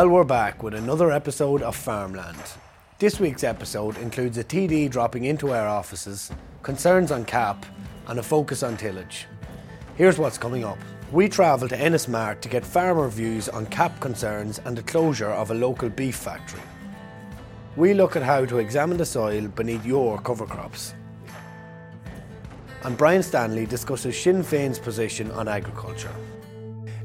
Well, we're back with another episode of Farmland. This week's episode includes a TD dropping into our offices, concerns on CAP, and a focus on tillage. Here's what's coming up. We travel to Ennis Mart to get farmer views on CAP concerns and the closure of a local beef factory. We look at how to examine the soil beneath your cover crops. And Brian Stanley discusses Sinn Féin's position on agriculture.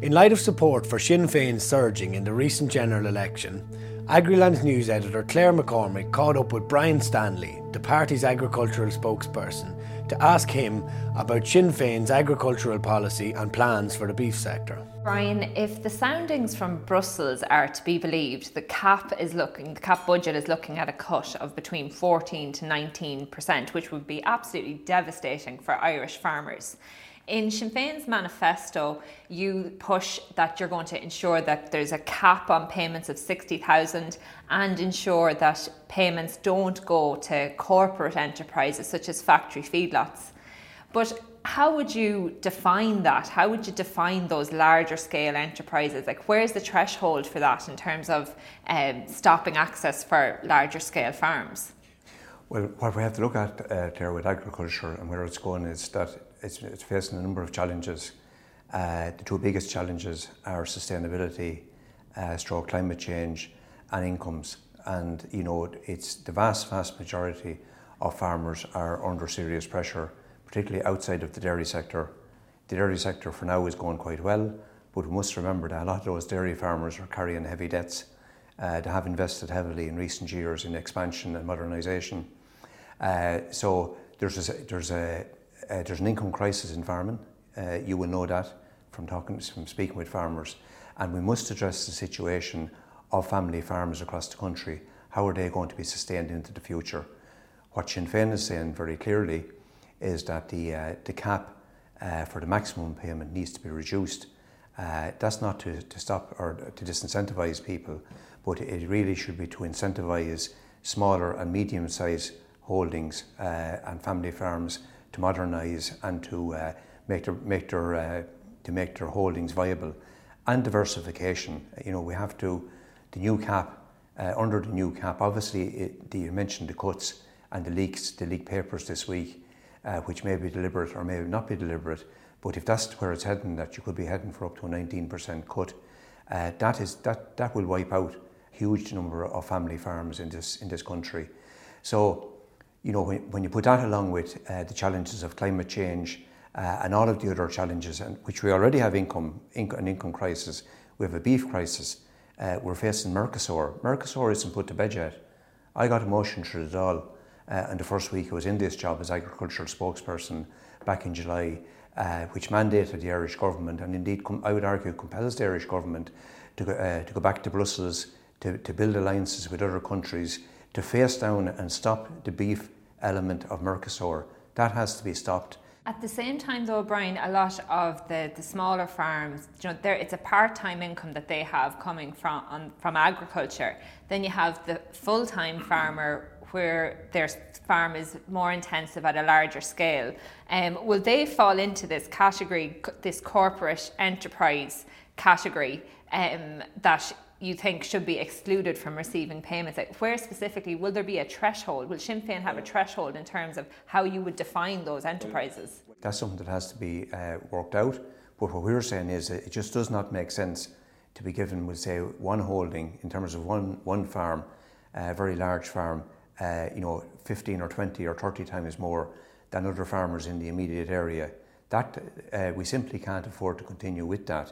In light of support for Sinn Féin surging in the recent general election, Agriland's news editor Claire McCormack caught up with Brian Stanley, the party's agricultural spokesperson, to ask him about Sinn Féin's agricultural policy and plans for the beef sector. Brian, if the soundings from Brussels are to be believed, the cap is looking the cap budget is looking at a cut of between 14 to 19 percent, which would be absolutely devastating for Irish farmers. In Sinn Féin's manifesto, you push that you're going to ensure that there's a cap on payments of 60,000 and ensure that payments don't go to corporate enterprises such as factory feedlots. But how would you define that? How would you define those larger scale enterprises? Like, where's the threshold for that in terms of um, stopping access for larger scale farms? Well, what we have to look at uh, there with agriculture and where it's going is that it's, it's facing a number of challenges. Uh, the two biggest challenges are sustainability, uh, stroke climate change, and incomes. And you know, it's the vast, vast majority of farmers are under serious pressure, particularly outside of the dairy sector. The dairy sector for now is going quite well, but we must remember that a lot of those dairy farmers are carrying heavy debts. Uh, they have invested heavily in recent years in expansion and modernisation. Uh, so there's a, there's a, uh, there's an income crisis in farming. Uh, you will know that from talking, from speaking with farmers, and we must address the situation of family farmers across the country. How are they going to be sustained into the future? What Sinn Féin is saying very clearly is that the uh, the cap uh, for the maximum payment needs to be reduced. Uh, that's not to, to stop or to disincentivise people, but it really should be to incentivise smaller and medium-sized holdings uh, and family farms to modernise and to uh, make their make their uh, to make their holdings viable, and diversification. You know, we have to the new cap uh, under the new cap. Obviously, it, the, you mentioned the cuts and the leaks, the leak papers this week, uh, which may be deliberate or may not be deliberate. But if that's where it's heading, that you could be heading for up to a 19% cut, uh, that is that that will wipe out a huge number of family farms in this in this country. So you know, when, when you put that along with uh, the challenges of climate change uh, and all of the other challenges, and which we already have income, income an income crisis, we have a beef crisis. Uh, we're facing Mercosur. Mercosur isn't put to bed yet. I got emotion through it all. And the first week I was in this job as agricultural spokesperson back in July, uh, which mandated the Irish government, and indeed com- I would argue compels the Irish government to go, uh, to go back to Brussels to, to build alliances with other countries to face down and stop the beef element of Mercosur. That has to be stopped. At the same time, though, Brian, a lot of the, the smaller farms, you know, there it's a part-time income that they have coming from on, from agriculture. Then you have the full-time farmer where their farm is more intensive at a larger scale. Um, will they fall into this category, this corporate enterprise category um, that you think should be excluded from receiving payments? Like where specifically will there be a threshold? Will Sinn Féin have a threshold in terms of how you would define those enterprises? That's something that has to be uh, worked out. But what we're saying is it just does not make sense to be given, we'll say, one holding in terms of one one farm, a very large farm, uh, you know, 15 or 20 or 30 times more than other farmers in the immediate area. That uh, we simply can't afford to continue with that.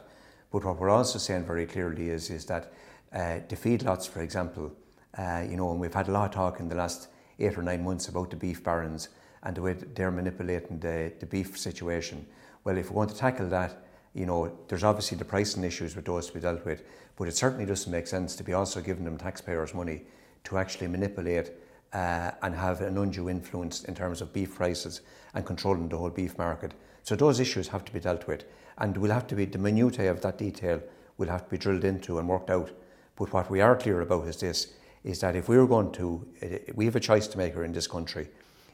But what we're also saying very clearly is, is that uh, the feedlots, for example, uh, you know, and we've had a lot of talk in the last eight or nine months about the beef barons and the way they're manipulating the, the beef situation. Well, if we want to tackle that, you know, there's obviously the pricing issues with those to be dealt with, but it certainly doesn't make sense to be also giving them taxpayers' money to actually manipulate uh, and have an undue influence in terms of beef prices and controlling the whole beef market. So those issues have to be dealt with and will have to be the minutiae of that detail will have to be drilled into and worked out. But what we are clear about is this: is that if we're going to, we have a choice to make here in this country.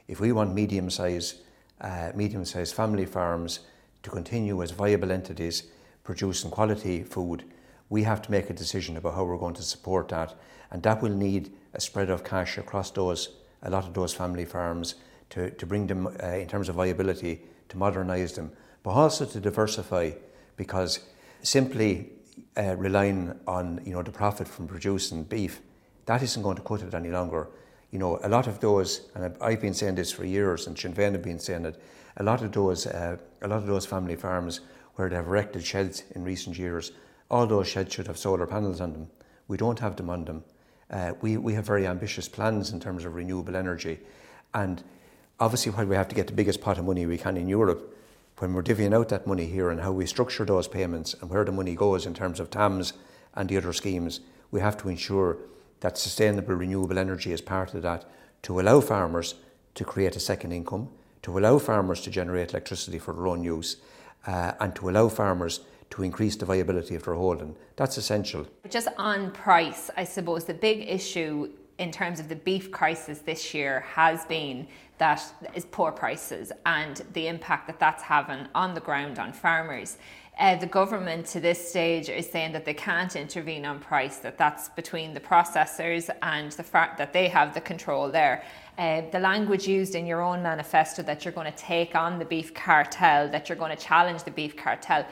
If we want medium-sized, uh, medium-sized family farms to continue as viable entities producing quality food, we have to make a decision about how we're going to support that. And that will need a spread of cash across those, a lot of those family farms to, to bring them, uh, in terms of viability, to modernise them, but also to diversify because simply uh, relying on you know, the profit from producing beef, that isn't going to cut it any longer. You know, a lot of those, and I've been saying this for years, and Sinn Féin have been saying it, a lot of those, uh, a lot of those family farms where they have erected sheds in recent years, all those sheds should have solar panels on them. We don't have them on them. Uh, we, we have very ambitious plans in terms of renewable energy. And obviously, while we have to get the biggest pot of money we can in Europe, when we're divvying out that money here and how we structure those payments and where the money goes in terms of TAMS and the other schemes, we have to ensure that sustainable renewable energy is part of that to allow farmers to create a second income, to allow farmers to generate electricity for their own use, uh, and to allow farmers to increase the viability of their holding. That's essential. Just on price, I suppose the big issue in terms of the beef crisis this year has been that is poor prices and the impact that that's having on the ground on farmers. Uh, the government to this stage is saying that they can't intervene on price, that that's between the processors and the fact that they have the control there. Uh, the language used in your own manifesto that you're going to take on the beef cartel, that you're going to challenge the beef cartel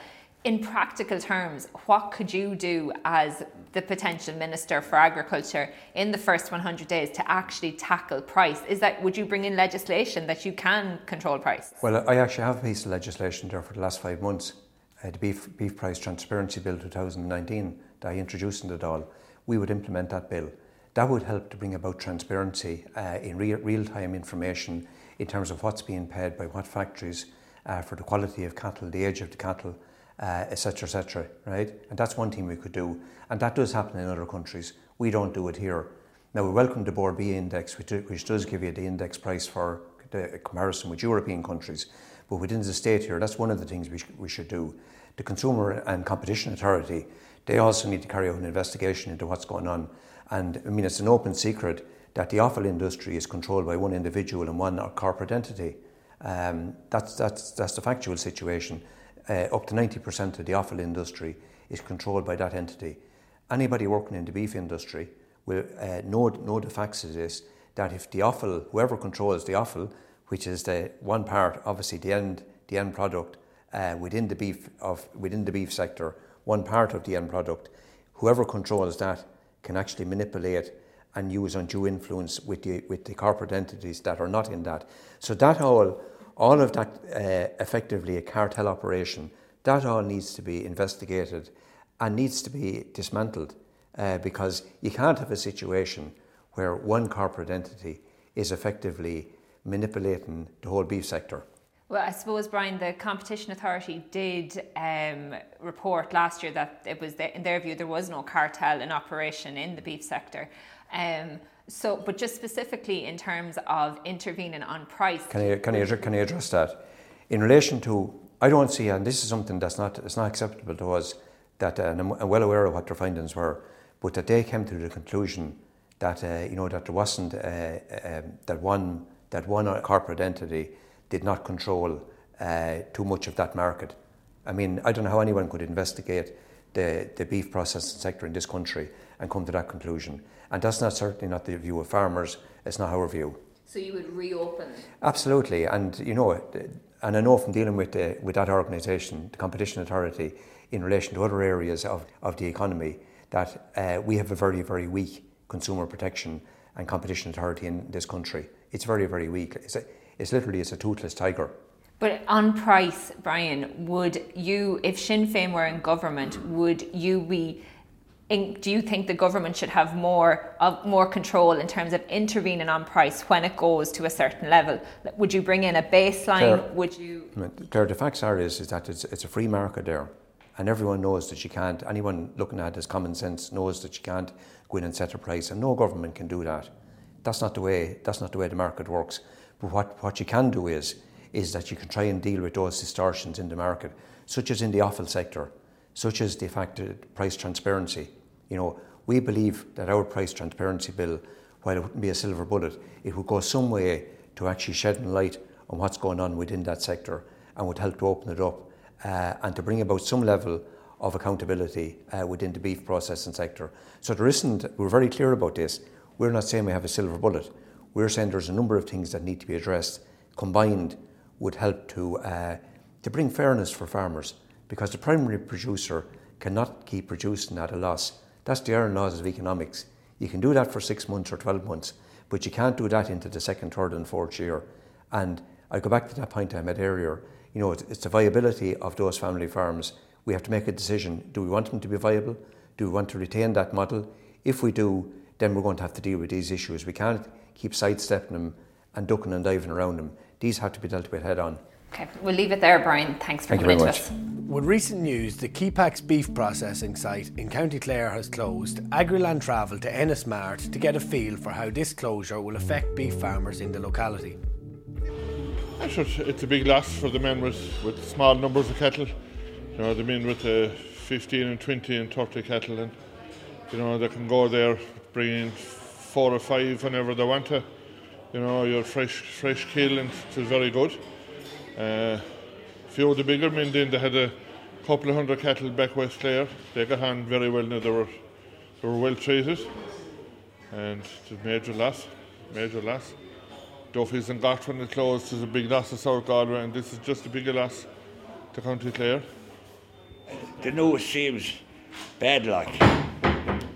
in practical terms, what could you do as the potential minister for agriculture in the first 100 days to actually tackle price? Is that would you bring in legislation that you can control price? Well, I actually have a piece of legislation there for the last five months, uh, the beef beef price transparency bill 2019 that I introduced in the Dáil. We would implement that bill. That would help to bring about transparency uh, in real, real-time information in terms of what's being paid by what factories uh, for the quality of cattle, the age of the cattle etc., uh, etc. right? And that's one thing we could do. And that does happen in other countries. We don't do it here. Now, we welcome the Bord Bia index, which, which does give you the index price for the comparison with European countries. But within the state here, that's one of the things we, sh- we should do. The Consumer and Competition Authority, they also need to carry out an investigation into what's going on. And I mean, it's an open secret that the offal industry is controlled by one individual and one corporate entity. Um, that's, that's, that's the factual situation uh, up to 90% of the offal industry is controlled by that entity. Anybody working in the beef industry will uh, know, know the facts of this that if the offal, whoever controls the offal, which is the one part, obviously the end, the end product uh, within the beef of within the beef sector, one part of the end product, whoever controls that can actually manipulate and use undue influence with the with the corporate entities that are not in that. So that whole all of that uh, effectively a cartel operation, that all needs to be investigated and needs to be dismantled uh, because you can't have a situation where one corporate entity is effectively manipulating the whole beef sector. Well, I suppose, Brian, the Competition Authority did um, report last year that it was, the, in their view, there was no cartel in operation in the beef sector. Um, so, but just specifically in terms of intervening on price. Can I, can I, can I address that? In relation to, I don't see, and this is something that's not, it's not acceptable to us, that, uh, I'm well aware of what their findings were, but that they came to the conclusion that, uh, you know, that there wasn't, uh, um, that one, that one corporate entity did not control uh, too much of that market. I mean, I don't know how anyone could investigate the, the beef processing sector in this country and come to that conclusion. And that's not certainly not the view of farmers, it's not our view. So you would reopen? Absolutely. And, you know, and I know from dealing with, the, with that organisation, the Competition Authority, in relation to other areas of, of the economy, that uh, we have a very, very weak consumer protection and competition authority in this country. It's very, very weak. It's, a, it's literally it's a toothless tiger. But on price, Brian, would you, if Sinn Féin were in government, would you be in, do you think the government should have more of more control in terms of intervening on price when it goes to a certain level? Would you bring in a baseline? Claire, Would you? Claire, the facts are is, is that it's, it's a free market there, and everyone knows that you can't. Anyone looking at it as common sense knows that you can't go in and set a price, and no government can do that. That's not the way. That's not the way the market works. But what, what you can do is is that you can try and deal with those distortions in the market, such as in the offal sector, such as the fact that price transparency you know, we believe that our price transparency bill, while it wouldn't be a silver bullet, it would go some way to actually shedding light on what's going on within that sector and would help to open it up uh, and to bring about some level of accountability uh, within the beef processing sector. So there isn't, we're very clear about this. We're not saying we have a silver bullet. We're saying there's a number of things that need to be addressed, combined would help to, uh, to bring fairness for farmers because the primary producer cannot keep producing at a loss. That's the iron laws of economics. You can do that for six months or 12 months, but you can't do that into the second, third, and fourth year. And I go back to that point I made earlier. You know, it's, it's the viability of those family farms. We have to make a decision. Do we want them to be viable? Do we want to retain that model? If we do, then we're going to have to deal with these issues. We can't keep sidestepping them and ducking and diving around them. These have to be dealt with head on. Okay, we'll leave it there, Brian. Thanks for Thank coming you to very us. With recent news, the Kepak's beef processing site in County Clare has closed. Agriland travelled to Ennis Mart to get a feel for how this closure will affect beef farmers in the locality. It's a big loss for the men with, with small numbers of cattle. You know, the men with uh, 15 and 20 and 30 cattle, and you know, they can go there, bring in four or five whenever they want to. You know, your fresh fresh kill, and it very good. Uh, few of the bigger men then they had a couple of hundred cattle back West Clare. They got on very well now. They were they were well treated, and it's a major loss, major loss. Duffy's and Gartran it closed is a big loss to South Galway, and this is just a bigger loss to County Clare. The news seems bad luck.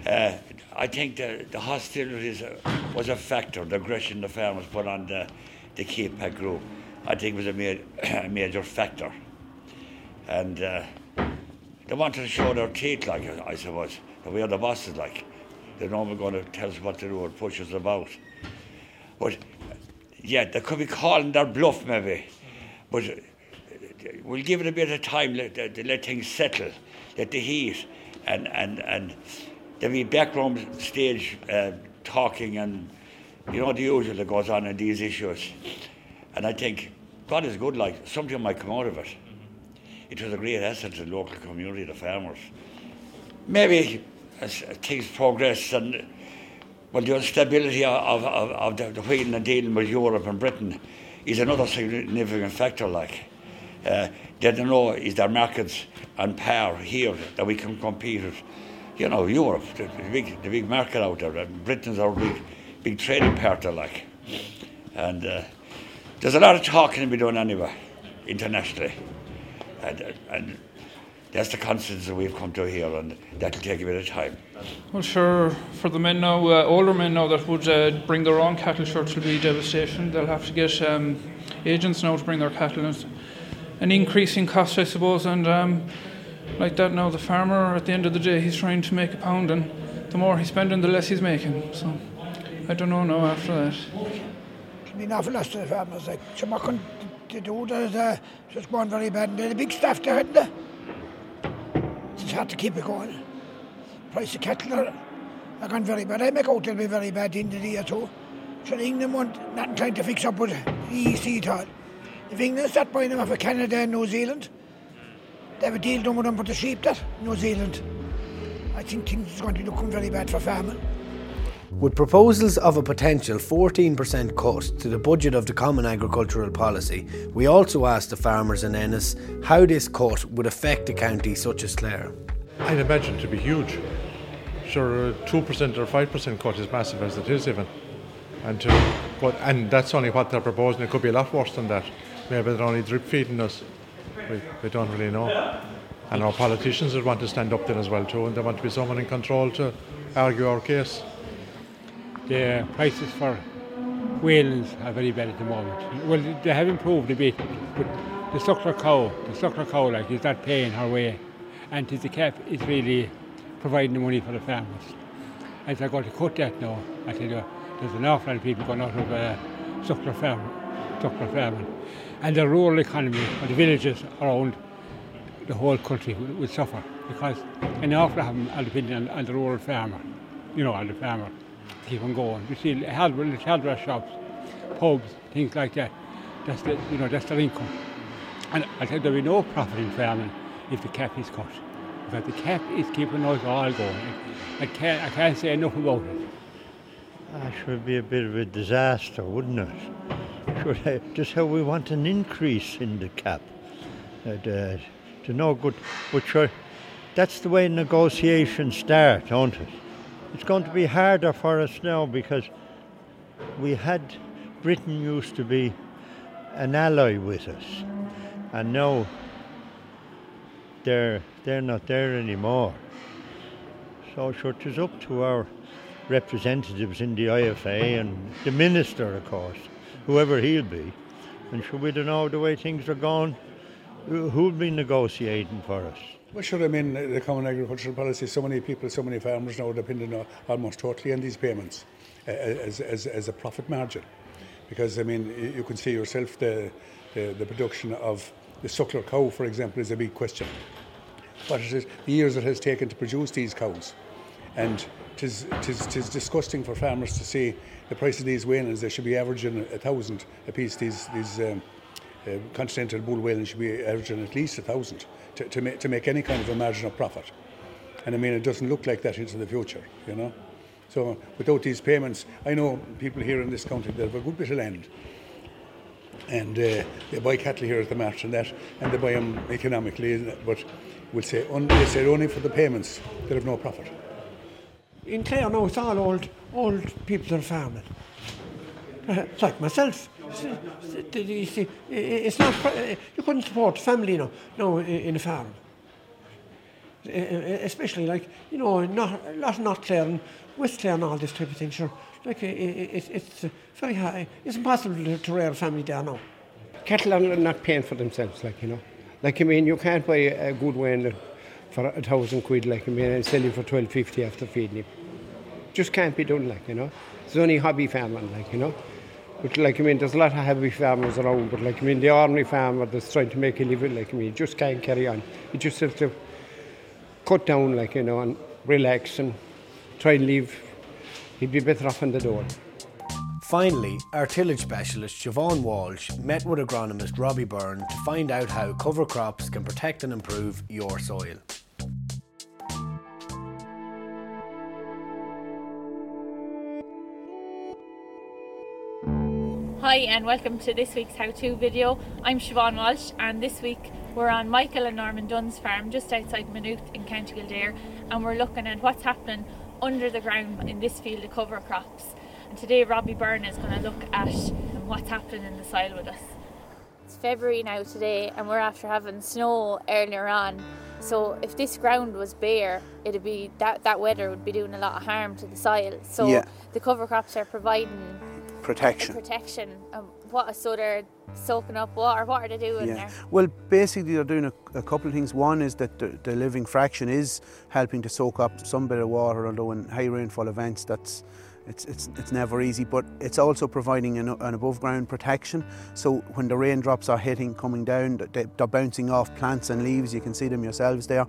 Uh, I think the, the hostilities uh, was a factor, the aggression the farmers put on the, the Kepak group. I think it was a, ma- a major factor. And uh, they wanted to show their teeth, like I suppose. We are the bosses, like. They're normally going to tell us what to do and push us about. But yeah, they could be calling their bluff maybe. But uh, we'll give it a bit of time, let, let, let things settle, let the heat, and, and, and there'll be background stage uh, talking and, you know, the usual that goes on in these issues. And I think God is good, like, something might come out of it. It was a great asset to the local community, the farmers. Maybe as things progress and well, the instability of, of, of the, wheeling and dealing with Europe and Britain is another significant factor. Like uh, they don't know is there markets on par here that we can compete with. You know, Europe, the, the big the big market out there. And Britain's our big big trading partner. Like, and uh, there's a lot of talking to be done anyway, internationally, and, and that's the constants that we've come to here, and that'll take a bit of time. Well, sure, for the men now, uh, older men now that would uh, bring their own cattle, sure, it'll be devastation. They'll have to get um, agents now to bring their cattle. It's an increasing cost, I suppose, and um, like that now, the farmer, at the end of the day, he's trying to make a pound, and the more he's spending, the less he's making. So, I don't know now after that. Loss to the farmers. Like, so what can to do? There's uh, just going very bad. And there's a big staff? It's hard to keep it going. Price of cattle are, are gone very bad. I make out they'll be very bad in the year too. So England want nothing trying to fix up with the EC at all. If England start buying them off of Canada and New Zealand, they have a deal done with them for the sheep that New Zealand. I think things are going to be looking very bad for farming. With proposals of a potential 14% cut to the budget of the Common Agricultural Policy, we also asked the farmers in Ennis how this cut would affect a county such as Clare. I'd imagine to be huge. Sure, a two percent or five percent cut is massive as it is even, and to but and that's only what they're proposing. It could be a lot worse than that. Maybe they're only drip feeding us. We, we don't really know. And our politicians would want to stand up then as well too, and they want to be someone in control to argue our case. the prices for weanlings are very bad at the moment. Well, they have improved a bit, but the suckler cow, the suckler cow, like, is not paying her way. And the cap is really providing the money for the farmers. As they're going to cut that now, I tell you, there's an awful lot of people going out of uh, suckler, farm, suckler farming. And the rural economy, or the villages around the whole country will, will suffer because an awful them are depending on, on the rural farmer, you know, on the farmer keep on going. You see, hardware, hardware shops, pubs, things like that. That's the, you know, that's their income. And I said there'll be no profit in farming if the cap is cut. Because the cap is keeping us all going. I can't, I can't say enough about it. That should be a bit of a disaster, wouldn't it? Should I, just how we want an increase in the cap. Uh, to no good. But sure, that's the way negotiations start, don't it? It's going to be harder for us now because we had Britain used to be an ally with us, and now they're they're not there anymore. So sure, it is up to our representatives in the IFA and the minister, of course, whoever he'll be. And should we don't know the way things are going. Who'll be negotiating for us? Well, sure, I mean, the Common Agricultural Policy, so many people, so many farmers now depending almost totally on these payments as, as, as a profit margin. Because, I mean, you can see yourself the, the, the production of the suckler cow, for example, is a big question. It is the years it has taken to produce these cows. And it is, it is, it is disgusting for farmers to see the price of these weanlings. They should be averaging a thousand a piece. These, these um, uh, continental bull weanling should be averaging at least a thousand to, to, make, to make any kind of a margin of profit. And I mean, it doesn't look like that into the future, you know. So without these payments, I know people here in this county that have a good bit of land, and uh, they buy cattle here at the match and that, and they buy them economically, but we'll say, un- they say only for the payments, they have no profit. In Clare now, it's all old, old people are farming. Uh, It's like myself. It's, not, you couldn't support family now, no, in a farm. Uh, Especially like, you know, not, a lot of not Clare and West Clare and all this type of thing, sure. Like, it, it, it's uh, very high. It's impossible to, rear a family down now. cattle are not paying for themselves, like, you know. Like, I mean, you can't buy a good one for a thousand quid, like, I mean, and sell him for twelve fifty after feeding him. Just can't be done, like, you know. It's only hobby farming, like, you know. But, like, I mean, there's a lot of hobby farmers around, but, like, I mean, the ordinary farmer that's trying to make a living, like, I mean, just can't carry on. You just have to cut down, like, you know, and relax and try and leave. He'd be better off on the door. Finally, our tillage specialist Siobhan Walsh met with agronomist Robbie Byrne to find out how cover crops can protect and improve your soil. Hi and welcome to this week's how-to video. I'm Siobhan Walsh and this week we're on Michael and Norman Dunn's farm just outside Maynooth in County Kildare and we're looking at what's happening under the ground in this field of cover crops. And today Robbie Byrne is going to look at what's happening in the soil with us. It's February now today, and we're after having snow earlier on. So if this ground was bare, it'd be that that weather would be doing a lot of harm to the soil. So Yeah. the cover crops are providing Protection. protection. Um, what so they're soaking up water? What are they doing there? Well, basically, they're doing a, a couple of things. One is that the, the living fraction is helping to soak up some bit of water, although in high rainfall events, that's it's, it's, it's never easy, but it's also providing an, an above ground protection. So when the raindrops are hitting, coming down, they, they're bouncing off plants and leaves. You can see them yourselves there.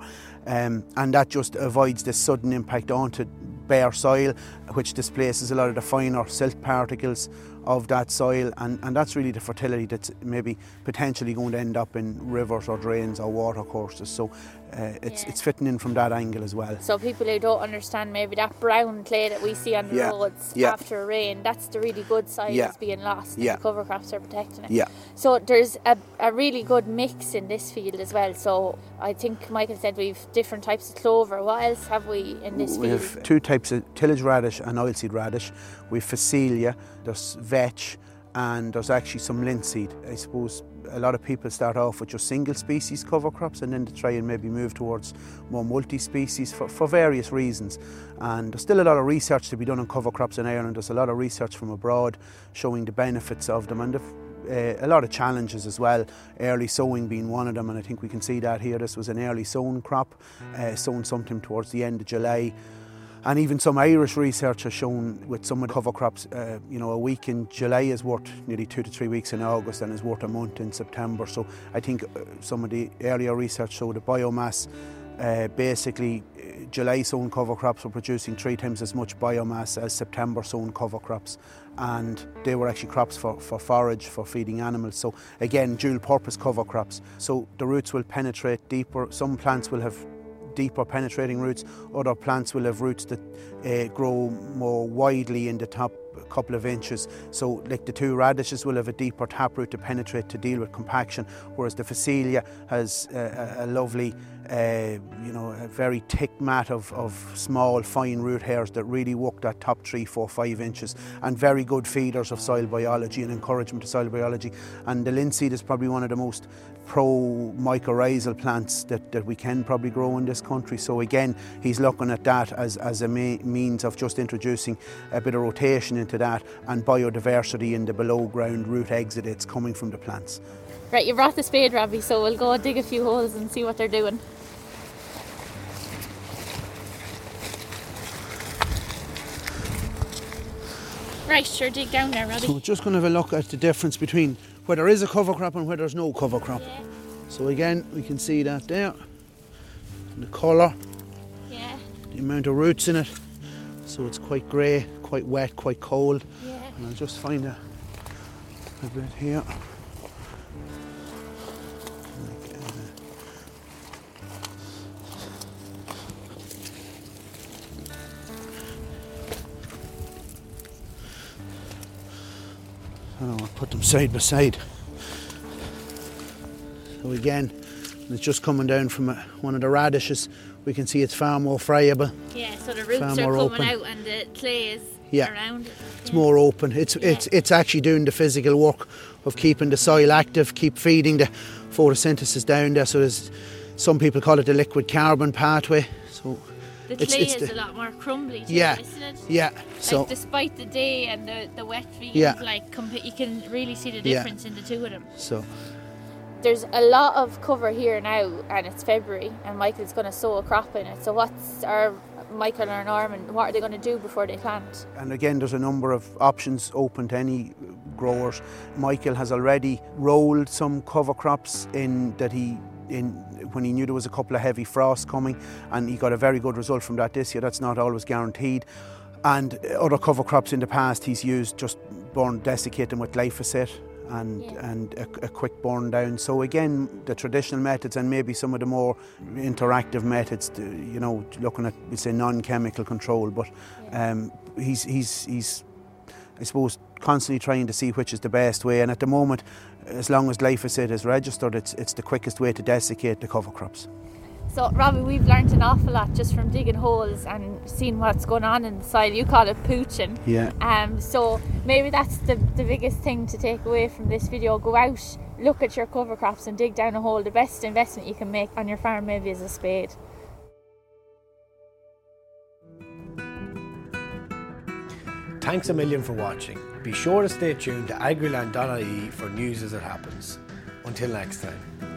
Um, and that just avoids the sudden impact onto bare soil, which displaces a lot of the finer silt particles of that soil. And, and that's really the fertility that's maybe potentially going to end up in rivers or drains or water courses. So uh, it's, it's fitting in from that angle as well. So people who don't understand maybe that brown clay that we see on the Yeah, roads yeah. after rain, that's the really good soil Yeah. that's being lost. Yeah. The cover crops are protecting it. Yeah. So there's a, a really good mix in this field as well. So I think Michael said we've different types of clover. What else have we in this We field? have two types of tillage radish and oilseed radish. We have Phacelia, there's vetch, and there's actually some linseed. I suppose a lot of people start off with just single species cover crops and then to try and maybe move towards more multi-species for, for various reasons. And there's still a lot of research to be done on cover crops in Ireland. There's a lot of research from abroad showing the benefits of them and uh, a lot of challenges as well, early sowing being one of them, and I think we can see that here. This was an early sown crop, uh, sown sometime towards the end of July. And even some Irish research has shown with some of the cover crops, uh, you know, a week in July is worth nearly two to three weeks in August and is worth a month in September. So I think uh, some of the earlier research showed the biomass, uh, basically uh, July sown cover crops were producing three times as much biomass as September sown cover crops. And they were actually crops for, for forage, for feeding animals. So again, dual purpose cover crops. So the roots will penetrate deeper. Some plants will have deeper penetrating roots. Other plants will have roots that uh, grow more widely in the top couple of inches. So like the two radishes will have a deeper taproot to penetrate to deal with compaction, whereas the Phacelia has a, a lovely uh, you know, a very thick mat of, of small, fine root hairs that really work that top three, four, five inches, and very good feeders of soil biology and encouragement to soil biology. And the linseed is probably one of the most pro mycorrhizal plants that, that we can probably grow in this country. So again, he's looking at that as, as a means of just introducing a bit of rotation into that and biodiversity in the below ground root exudates coming from the plants. Right, you brought the spade, Robbie, so we'll go dig a few holes and see what they're doing. Right, sure, dig down there, Robbie. So we're just going to have a look at the difference between where there is a cover crop and where there's no cover crop. Yeah. So again, we can see that there. And the colour. Yeah. The amount of roots in it. So it's quite grey, quite wet, quite cold. Yeah. And I'll just find a, a bit here. Put them side by side. So again, it's just coming down from a, one of the radishes. We can see it's far more friable. Yeah, so the roots are coming open. out and the clay is Yeah. around it. It's more open. It's it's it's actually doing the physical work of keeping the soil active, keep feeding the photosynthesis down there. So there's some people call it the liquid carbon pathway. So The clay it's is the- a lot more crumbly too, Yeah, isn't it? yeah, Like so- despite the day and the, the wet fields, Yeah. like compa- you can really see the Yeah. difference in the two of them. so There's a lot of cover here now, and it's February, and Michael's going to sow a crop in it. So what's our Michael or Norman? What are they going to do before they plant? And again, there's a number of options open to any growers. Michael has already rolled some cover crops in that he in when he knew there was a couple of heavy frosts coming, and he got a very good result from that this year. That's not always guaranteed. And other cover crops in the past, he's used just burn desiccate them with glyphosate and and a, a quick burn down. So again, the traditional methods and maybe some of the more interactive methods, to, you know, looking at we say non-chemical control. But um, he's he's he's I suppose constantly trying to see which is the best way. And at the moment, as long as glyphosate is registered, it's it's the quickest way to desiccate the cover crops. So, Robbie, we've learned an awful lot just from digging holes and seeing what's going on in the soil. You call it pooching. Yeah. Um, so maybe that's the, the biggest thing to take away from this video. Go out, look at your cover crops and dig down a hole. The best investment you can make on your farm maybe is a spade. Thanks a million for watching. Be sure to stay tuned to agriland.ie for news as it happens. Until next time.